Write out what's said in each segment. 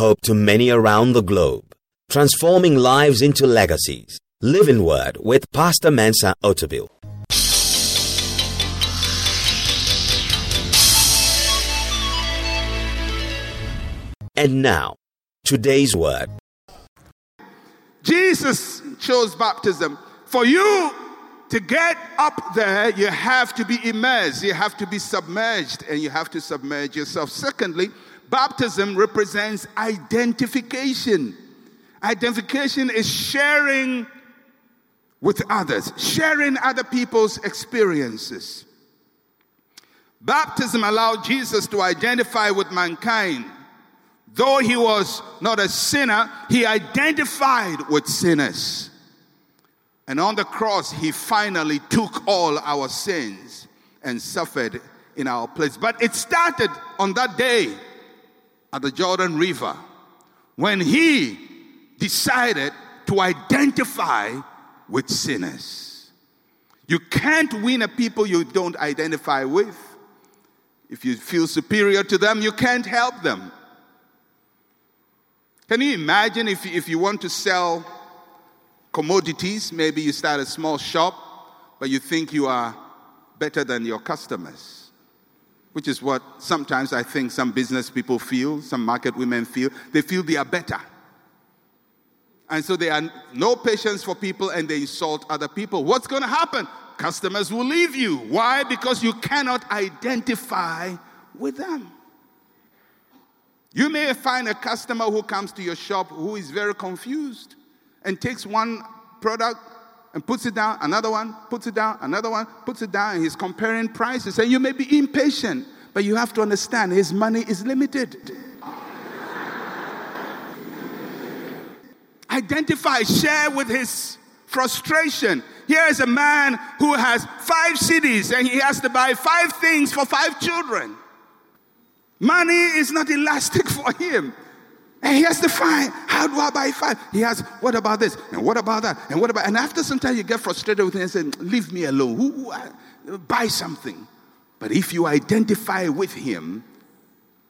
hope to many around the globe, transforming lives into legacies. Living Word with Pastor Mensa Otabil. And now, today's word. Jesus chose baptism. For you to get up there, you have to be immersed, you have to be submerged, and you have to submerge yourself. Secondly, baptism represents identification. Identification is sharing with others, sharing other people's experiences. Baptism allowed Jesus to identify with mankind. Though he was not a sinner, he identified with sinners. And on the cross, he finally took all our sins and suffered in our place. But it started on that day at the Jordan River when he decided to identify with sinners. You can't win a people you don't identify with. If you feel superior to them, you can't help them. Can you imagine if, if you want to sell commodities, maybe you start a small shop, but you think you are better than your customers? Which is what sometimes I think some business people feel, some market women feel. They feel they are better. And so they are no patience for people and they insult other people. What's going to happen? Customers will leave you. Why? Because you cannot identify with them. You may find a customer who comes to your shop who is very confused and takes one product and puts it down, another one puts it down, another one puts it down, and he's comparing prices. And you may be impatient, but you have to understand his money is limited. Identify, share with his frustration. Here is a man who has five cities and he has to buy five things for five children. Money is not elastic for him. And he has to find, how do I buy five? He has, what about this? And what about that? And what about, and after some time you get frustrated with him and say, leave me alone. Who, buy something. But if you identify with him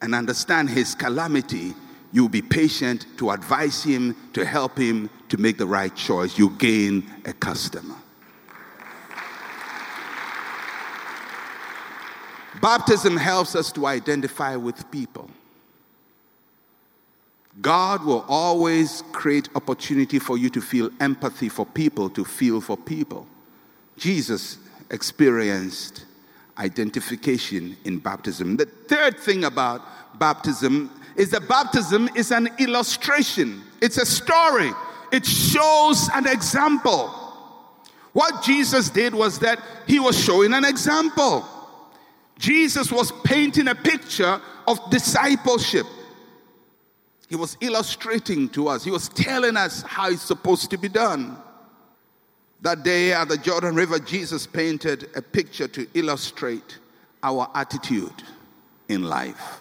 and understand his calamity, you'll be patient to advise him, to help him to make the right choice. You gain a customer. Baptism helps us to identify with people. God will always create opportunity for you to feel empathy for people, to feel for people. Jesus experienced identification in baptism. The third thing about baptism is that baptism is an illustration, it's a story, it shows an example. What Jesus did was that he was showing an example. Jesus was painting a picture of discipleship. He was illustrating to us, he was telling us how it's supposed to be done. That day at the Jordan River, Jesus painted a picture to illustrate our attitude in life.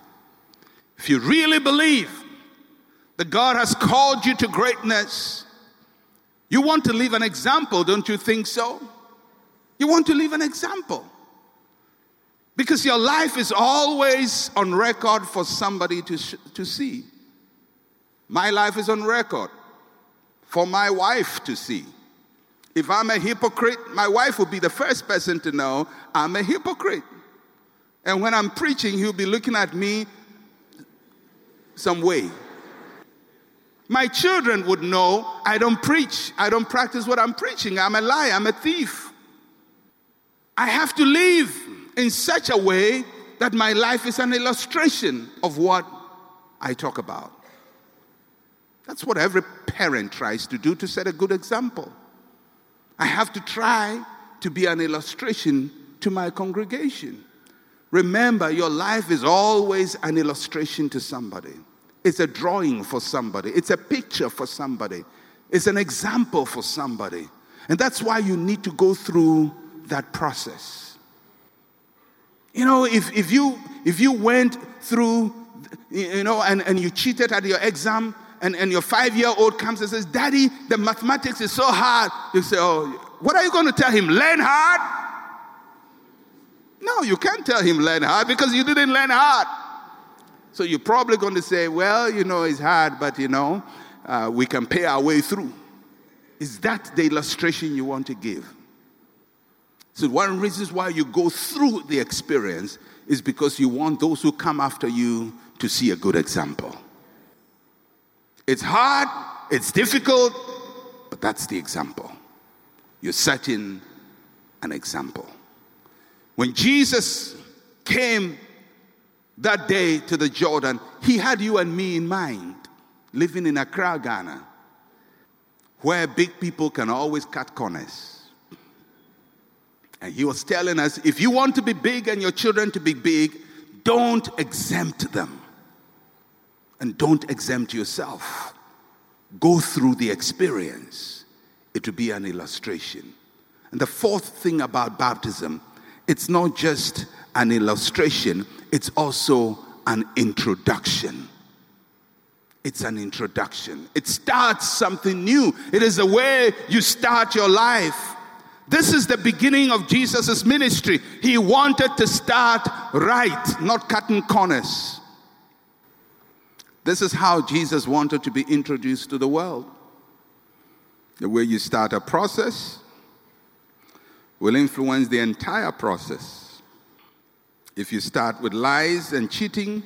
If you really believe that God has called you to greatness, you want to leave an example, don't you think so? You want to leave an example. Because your life is always on record for somebody to, to see. My life is on record for my wife to see. If I'm a hypocrite, my wife will be the first person to know I'm a hypocrite. And when I'm preaching, he'll be looking at me some way. My children would know I don't preach, I don't practice what I'm preaching. I'm a liar, I'm a thief. I have to live in such a way that my life is an illustration of what I talk about. That's what every parent tries to do to set a good example. I have to try to be an illustration to my congregation. Remember, your life is always an illustration to somebody. It's a drawing for somebody, it's a picture for somebody, it's an example for somebody. And that's why you need to go through that process. You know, if, if, you, if you went through, you know, and, and you cheated at your exam, and, and your five year old comes and says, Daddy, the mathematics is so hard. You say, Oh, what are you going to tell him? Learn hard? No, you can't tell him learn hard because you didn't learn hard. So you're probably going to say, well, you know, it's hard, but you know, uh, we can pay our way through. Is that the illustration you want to give? So, one of the reasons why you go through the experience is because you want those who come after you to see a good example. It's hard, it's difficult, but that's the example. You're setting an example. When Jesus came that day to the Jordan, he had you and me in mind, living in Accra, Ghana, where big people can always cut corners. And he was telling us if you want to be big and your children to be big, don't exempt them. And don't exempt yourself. Go through the experience. It will be an illustration. And the fourth thing about baptism, it's not just an illustration, it's also an introduction. It's an introduction. It starts something new. It is the way you start your life. This is the beginning of Jesus' ministry. He wanted to start right, not cutting corners. This is how Jesus wanted to be introduced to the world. The way you start a process will influence the entire process. If you start with lies and cheating,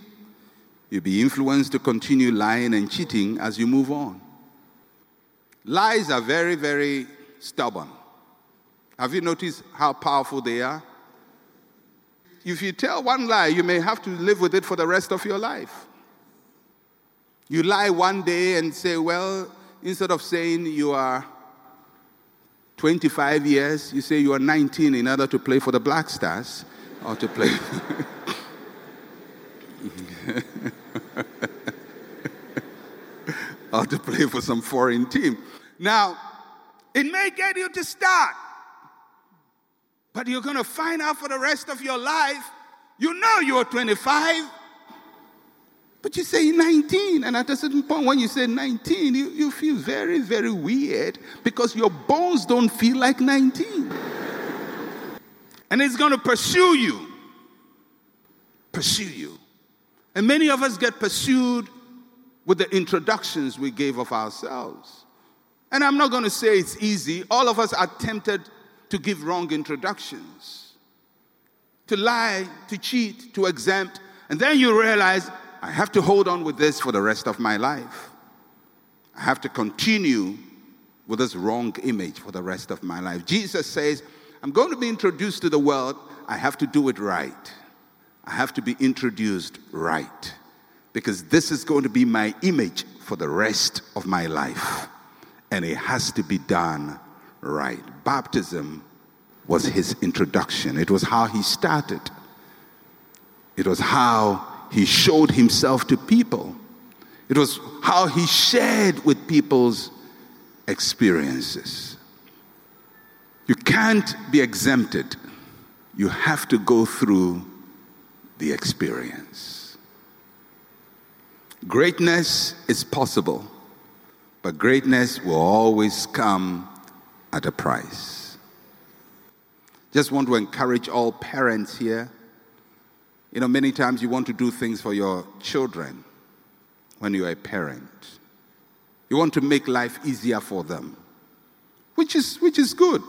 you'll be influenced to continue lying and cheating as you move on. Lies are very, very stubborn. Have you noticed how powerful they are? If you tell one lie, you may have to live with it for the rest of your life. You lie one day and say, well, instead of saying you are 25 years, you say you are 19 in order to play for the Black Stars or to play. or to play for some foreign team. Now, it may get you to start. But you're going to find out for the rest of your life, you know you're 25, but you say 19. And at a certain point, when you say 19, you, you feel very, very weird because your bones don't feel like 19. and it's going to pursue you. Pursue you. And many of us get pursued with the introductions we gave of ourselves. And I'm not going to say it's easy. All of us are tempted to give wrong introductions, to lie, to cheat, to exempt. And then you realize, I have to hold on with this for the rest of my life. I have to continue with this wrong image for the rest of my life. Jesus says, I'm going to be introduced to the world. I have to do it right. I have to be introduced right. Because this is going to be my image for the rest of my life. And it has to be done right. Baptism was his introduction, it was how he started, it was how he showed himself to people, it was how he shared with people's experiences. You can't be exempted, you have to go through the experience. Greatness is possible, but greatness will always come at a price. Just want to encourage all parents here. You know, many times you want to do things for your children when you're a parent. You want to make life easier for them, which is, which is good.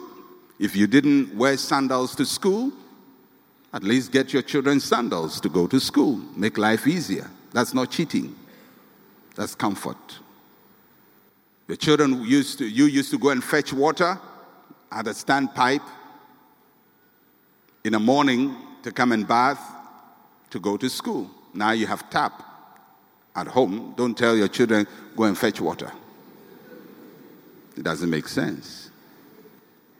If you didn't wear sandals to school, at least get your children sandals to go to school. Make life easier. That's not cheating, that's comfort. The children used to, you used to go and fetch water at a standpipe in the morning to come and bath to go to school. Now you have tap at home. Don't tell your children, go and fetch water. It doesn't make sense.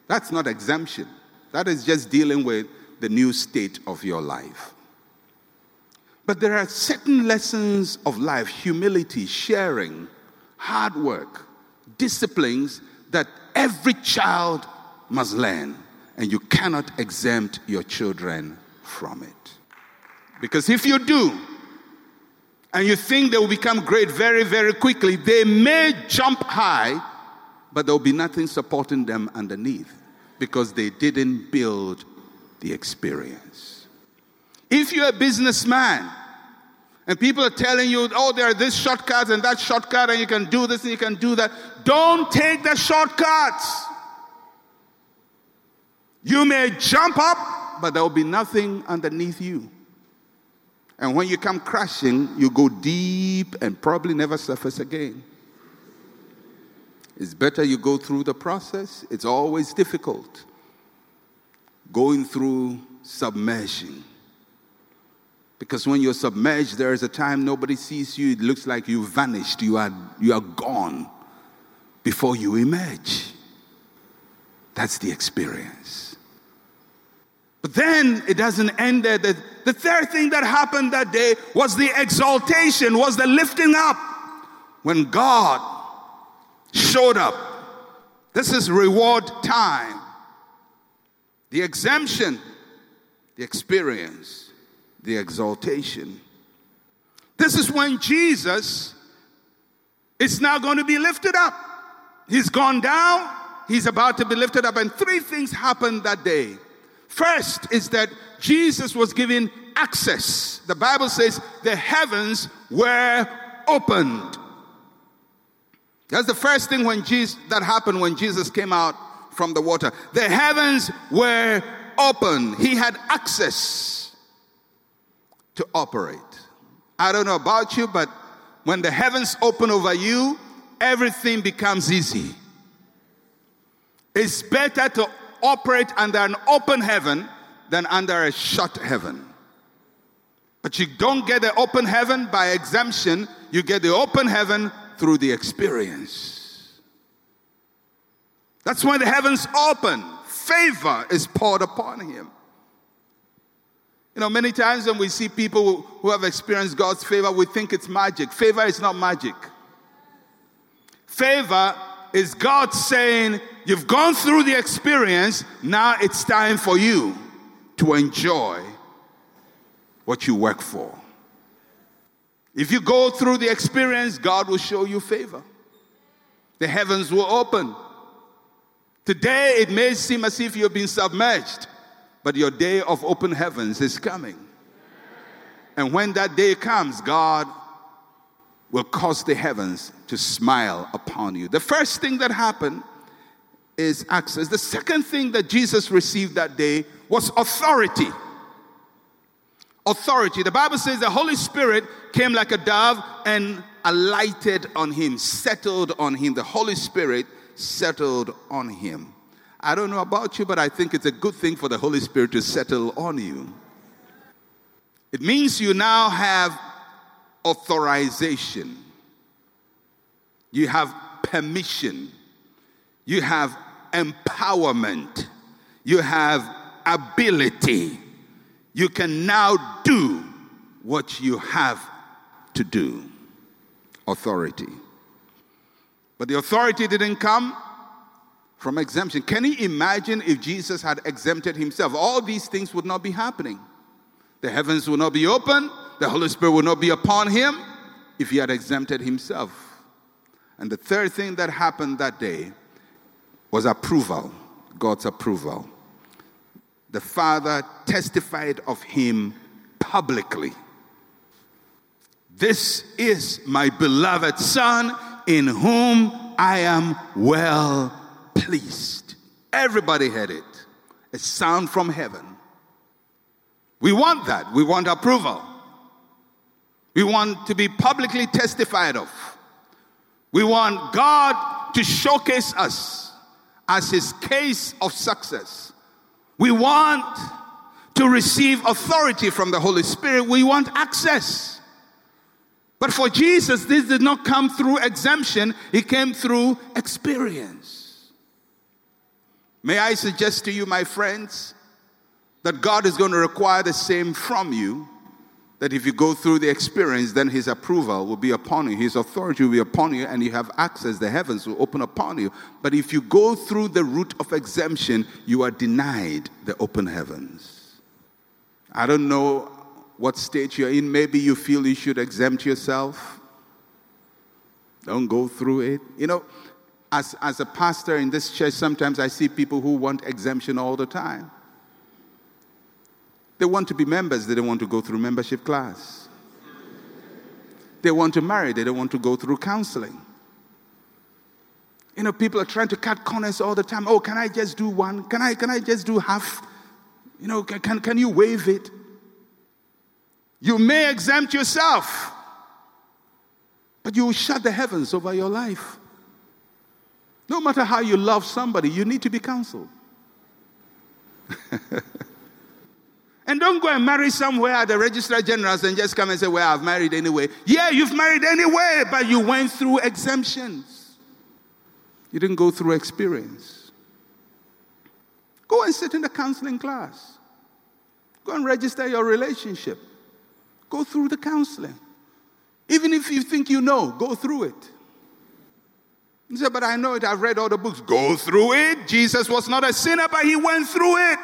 That's not exemption. That is just dealing with the new state of your life. But there are certain lessons of life humility, sharing, hard work, disciplines that every child must learn, and you cannot exempt your children from it. Because if you do, and you think they will become great very, very quickly, they may jump high, but there will be nothing supporting them underneath because they didn't build the experience. If you're a businessman And people are telling you, oh, there are this shortcuts and that shortcut, and you can do this and you can do that. Don't take the shortcuts. You may jump up, but there will be nothing underneath you. And when you come crashing, you go deep and probably never surface again. It's better you go through the process. It's always difficult. Going through submersion. Because when you're submerged, there is a time nobody sees you. It looks like you vanished. You are, you are gone before you emerge. That's the experience. But then it doesn't end there. The, the third thing that happened that day was the exaltation, was the lifting up. When God showed up. This is reward time. The exemption, the experience, the exaltation. This is when Jesus is now going to be lifted up. He's gone down, he's about to be lifted up, and three things happened that day. First is that Jesus was given access. The Bible says the heavens were opened. That's the first thing when Jesus, that happened when Jesus came out from the water. The heavens were open. He had access to operate. I don't know about you, but when the heavens open over you, everything becomes easy. It's better to operate under an open heaven than under a shut heaven. But you don't get the open heaven by exemption, you get the open heaven through the experience. That's when the heavens open, favor is poured upon him. You know, many times when we see people who have experienced God's favor, we think it's magic. Favor is not magic. Favor is God saying, You've gone through the experience, now it's time for you to enjoy what you work for. If you go through the experience, God will show you favor. The heavens will open. Today, it may seem as if you've been submerged, but your day of open heavens is coming. And when that day comes, God will cause the heavens to smile upon you. The first thing that happened is access. The second thing that Jesus received that day was authority authority. The Bible says the Holy Spirit came like a dove and alighted on him, settled on him. The Holy Spirit settled on him. I don't know about you, but I think it's a good thing for the Holy Spirit to settle on you. It means you now have authorization, you have permission, you have empowerment, you have ability you can now do what you have to do. Authority. But the authority didn't come from exemption. Can you imagine if Jesus had exempted himself? All these things would not be happening. The heavens would not be open, the Holy Spirit would not be upon him if he had exempted himself. And the third thing that happened that day was approval, God's approval the Father testified of him publicly. This is my beloved Son in whom I am well pleased. Everybody heard it. A sound from heaven. We want that. We want approval. We want to be publicly testified of. We want God to showcase us as his case of success. We want to receive authority from the Holy Spirit, we want access. But for Jesus, this did not come through exemption, it came through experience. May I suggest to you, my friends, that God is going to require the same from you that if you go through the experience, then His approval will be upon you, His authority will be upon you, and you have access. The heavens will open upon you. But if you go through the route of exemption, you are denied the open heavens. I don't know what state you're in. Maybe you feel you should exempt yourself. Don't go through it. You know, as, as a pastor in this church, sometimes I see people who want exemption all the time. They want to be members, they don't want to go through membership class. They want to marry, they don't want to go through counseling. You know, people are trying to cut corners all the time. Oh, can I just do one? Can I, can I just do half? You know, can, can, you waive it? You may exempt yourself, but you will shut the heavens over your life. No matter how you love somebody, you need to be counseled. and don't go and marry somewhere at the registrar generals and just come and say, Well, I've married anyway. Yeah, you've married anyway, but you went through exemptions. You didn't go through experience. Go and sit in the counseling class. Go and register your relationship. Go through the counseling. Even if you think you know, go through it. You said, But I know it. I've read all the books. Go through it. Jesus was not a sinner, but he went through it.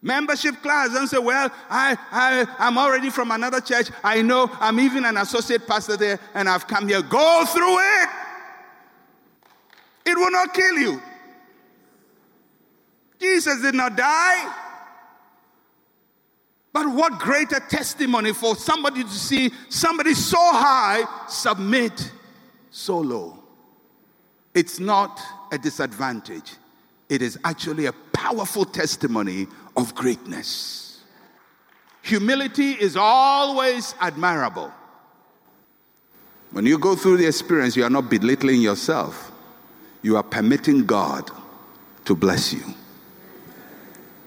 Membership class and say, Well, I, I, I'm already from another church. I know I'm even an associate pastor there, and I've come here. Go through it. It will not kill you. Jesus did not die. But what greater testimony for somebody to see somebody so high submit so low. It's not a disadvantage, it is actually a powerful testimony of greatness. Humility is always admirable. When you go through the experience, you are not belittling yourself, you are permitting God to bless you.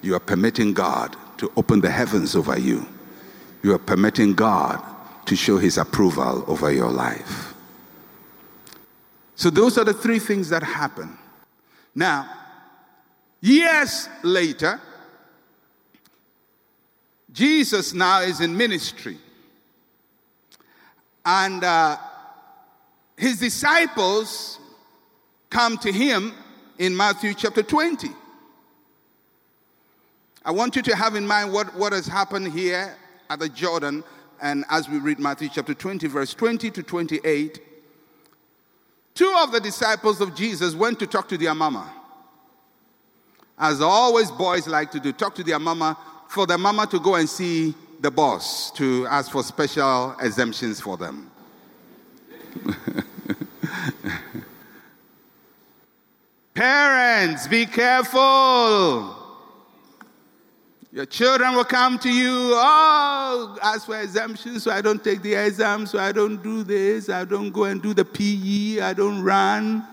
You are permitting God to open the heavens over you. You are permitting God to show his approval over your life. So, those are the three things that happen. Now, years later, Jesus now is in ministry. And uh, his disciples come to him in Matthew chapter 20. I want you to have in mind what, what has happened here at the Jordan, and as we read Matthew chapter 20, verse 20 to 28. Two of the disciples of Jesus went to talk to their mama. As always, boys like to do, talk to their mama for the mama to go and see the boss to ask for special exemptions for them. Parents, be careful. Your children will come to you, oh, ask for exemptions, so I don't take the exam, so I don't do this, I don't go and do the PE, I don't run.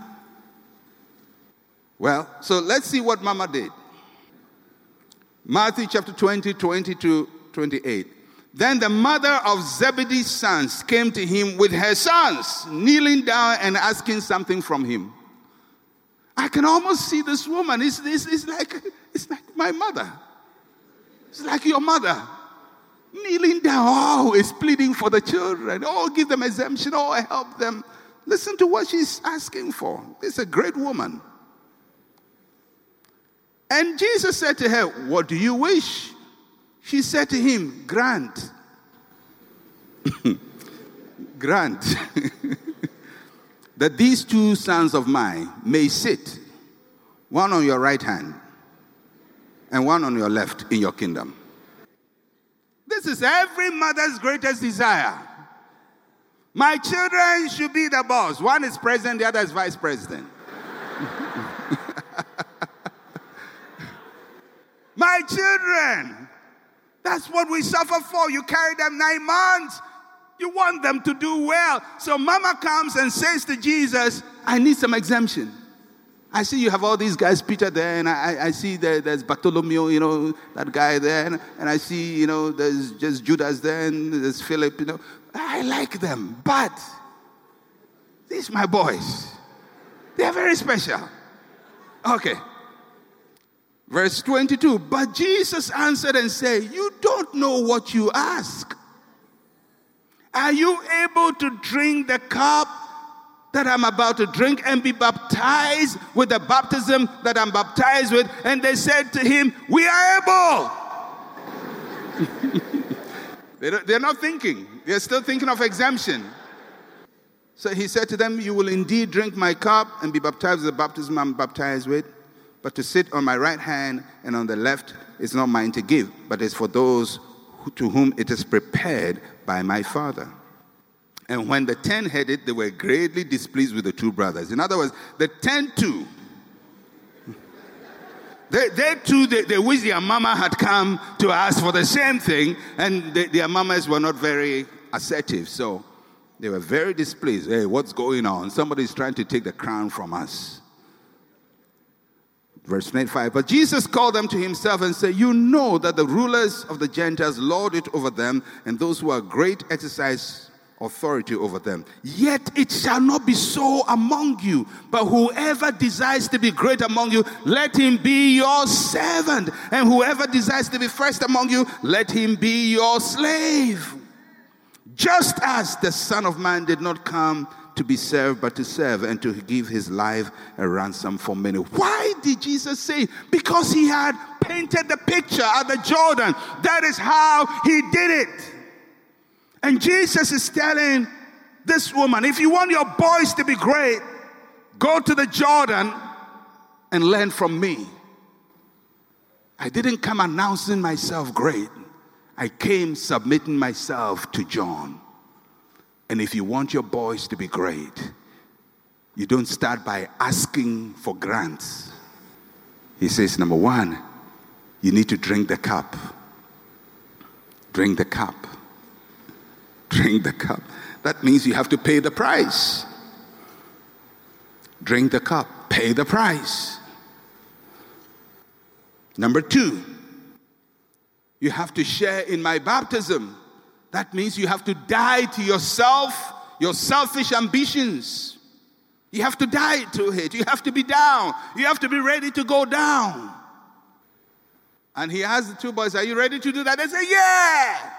Well, so let's see what Mama did. Matthew chapter 20, 20 to 28. Then the mother of Zebedee's sons came to him with her sons, kneeling down and asking something from him. I can almost see this woman. It's, it's, it's, like, it's like my mother. It's like your mother kneeling down. Oh, is pleading for the children. Oh, give them exemption. Oh, help them. Listen to what she's asking for. It's a great woman. And Jesus said to her, What do you wish? She said to him, Grant. Grant that these two sons of mine may sit, one on your right hand and one on your left in your kingdom. This is every mother's greatest desire. My children should be the boss. One is president, the other is vice president. My children, that's what we suffer for. You carry them nine months. You want them to do well. So mama comes and says to Jesus, I need some exemption. I see you have all these guys, Peter there, and I, I see there, there's Bartholomew, you know, that guy there, and, and I see, you know, there's just Judas there, and there's Philip, you know. I like them, but these my boys. They are very special. Okay. Verse 22 But Jesus answered and said, You don't know what you ask. Are you able to drink the cup that I'm about to drink and be baptized with the baptism that I'm baptized with. And they said to him, We are able. they're not thinking, they're still thinking of exemption. So he said to them, You will indeed drink my cup and be baptized with the baptism I'm baptized with. But to sit on my right hand and on the left is not mine to give, but is for those to whom it is prepared by my Father. And when the ten heard it, they were greatly displeased with the two brothers. In other words, the ten too. They, they too, they, they wish their mama had come to ask for the same thing, and they, their mamas were not very assertive. So they were very displeased. Hey, what's going on? Somebody's trying to take the crown from us. Verse 25. But Jesus called them to himself and said, You know that the rulers of the Gentiles lord it over them, and those who are great exercise authority over them. Yet it shall not be so among you, but whoever desires to be great among you, let him be your servant. And whoever desires to be first among you, let him be your slave. Just as the Son of Man did not come to be served, but to serve and to give his life a ransom for many. Why did Jesus say? Because he had painted the picture at the Jordan. That is how he did it. And Jesus is telling this woman if you want your boys to be great, go to the Jordan and learn from me. I didn't come announcing myself great, I came submitting myself to John. And if you want your boys to be great, you don't start by asking for grants. He says, number one, you need to drink the cup. Drink the cup. Drink the cup. That means you have to pay the price. Drink the cup, pay the price. Number two, you have to share in my baptism. That means you have to die to yourself, your selfish ambitions. You have to die to it. You have to be down. You have to be ready to go down. And he asked the two boys, Are you ready to do that? They say, Yeah.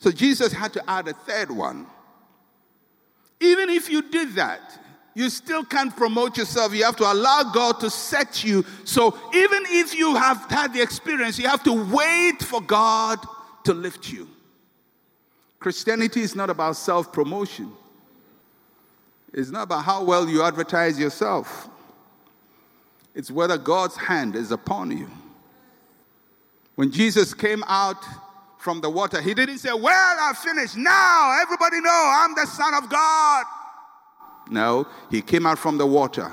So Jesus had to add a third one. Even if you did that, you still can't promote yourself. You have to allow God to set you. So even if you have had the experience, you have to wait for God to lift you. Christianity is not about self promotion, it's not about how well you advertise yourself, it's whether God's hand is upon you. When Jesus came out from the water, he didn't say, Well, I finished. Now everybody know I'm the Son of God. No, he came out from the water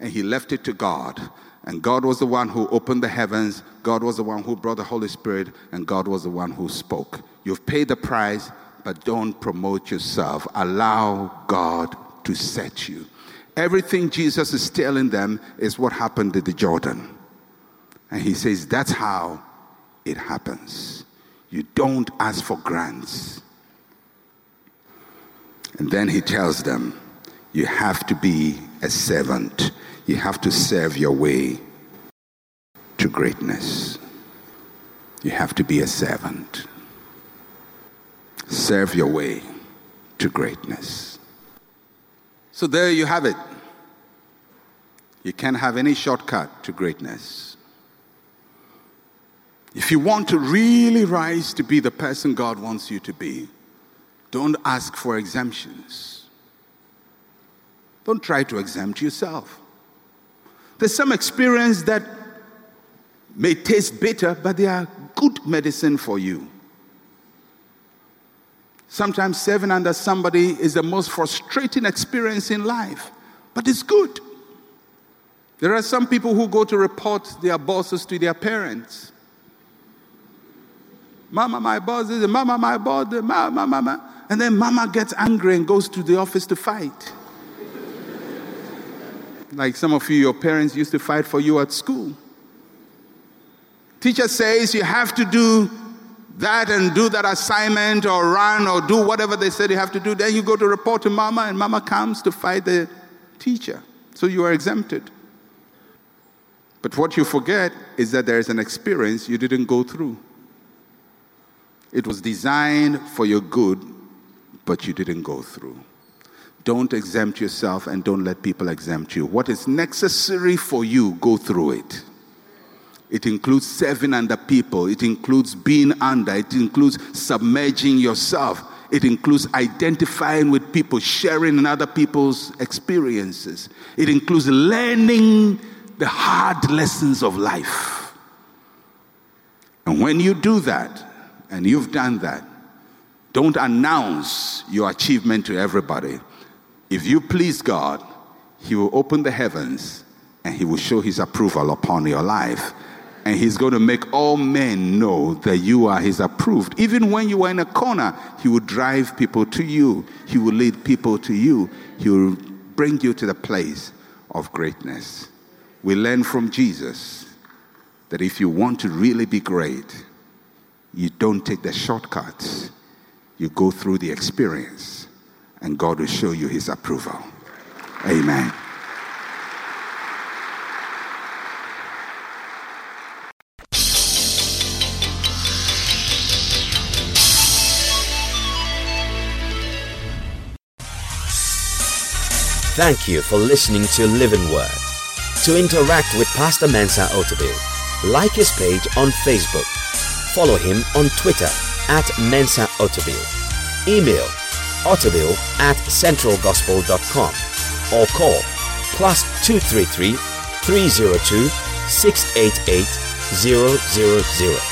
and he left it to God and God was the one who opened the heavens, God was the one who brought the Holy Spirit, and God was the one who spoke. You've paid the price, but don't promote yourself. Allow God to set you. Everything Jesus is telling them is what happened in the Jordan. And he says that's how it happens. You don't ask for grants. And then he tells them, you have to be a servant you have to serve your way to greatness. You have to be a servant. Serve your way to greatness. So there you have it. You can't have any shortcut to greatness. If you want to really rise to be the person God wants you to be, don't ask for exemptions. Don't try to exempt yourself. There's some experience that may taste bitter, but they are good medicine for you. Sometimes serving under somebody is the most frustrating experience in life, but it's good. There are some people who go to report their bosses to their parents. Mama, my boss is mama, my boss, mama, mama. And then mama gets angry and goes to the office to fight. Like some of you, your parents used to fight for you at school. Teacher says you have to do that and do that assignment or run or do whatever they said you have to do. Then you go to report to mama, and mama comes to fight the teacher. So you are exempted. But what you forget is that there is an experience you didn't go through. It was designed for your good, but you didn't go through. Don't exempt yourself and don't let people exempt you. What is necessary for you, go through it. It includes serving under people, it includes being under, it includes submerging yourself, it includes identifying with people, sharing in other people's experiences, it includes learning the hard lessons of life. And when you do that, and you've done that, Don't announce your achievement to everybody. If you please God, He will open the heavens and He will show His approval upon your life. And He's going to make all men know that you are His approved. Even when you are in a corner, He will drive people to you, He will lead people to you, He will bring you to the place of greatness. We learn from Jesus that if you want to really be great, you don't take the shortcuts, you go through the experience, and God will show you His approval. Amen. Thank you for listening to Living Word. To interact with Pastor Mensa Otabil, like his page on Facebook. Follow him on Twitter at Mensa Otabil. Email otabil at centralgospel.com or call plus 233 302 688 000.